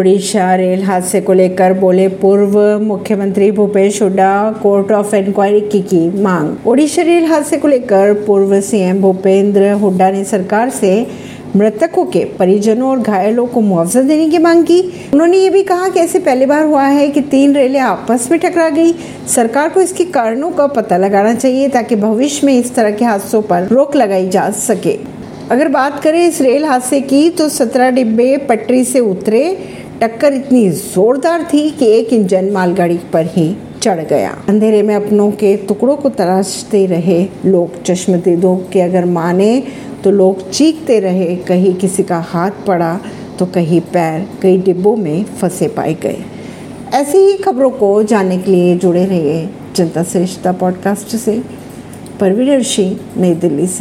Orissa rail हादसे को लेकर बोले पूर्व मुख्यमंत्री Bhupesh Hooda, court of inquiry की की मांग। ओडिशा रेल हादसे को लेकर पूर्व सीएम भूपेंद्र हुड्डा ने सरकार से मृतकों के परिजनों और घायलों को मुआवजा देने की मांग की। उन्होंने ये भी कहा कि ऐसे पहली बार हुआ है कि तीन रेलें आपस में टकरा गई। सरकार को इसके कारणों का पता लगाना चाहिए ताकि भविष्य में इस तरह के हादसों पर रोक लगाई जा सके। अगर बात करें इस रेल हादसे की तो सत्रह डिब्बे पटरी से उतरे टक्कर इतनी जोरदार थी कि एक इंजन मालगाड़ी पर ही चढ़ गया। अंधेरे में अपनों के टुकड़ों को तराशते रहे लोग चश्मदीदों के अगर माने तो लोग चीखते रहे, कहीं किसी का हाथ पड़ा तो कहीं पैर, कई डिब्बों में फंसे पाए गए। ऐसी ही खबरों को जानने के लिए जुड़े रहिए जनता श्रेष्ठता पॉडकास्ट से। परवीन सिंह नई दिल्ली से।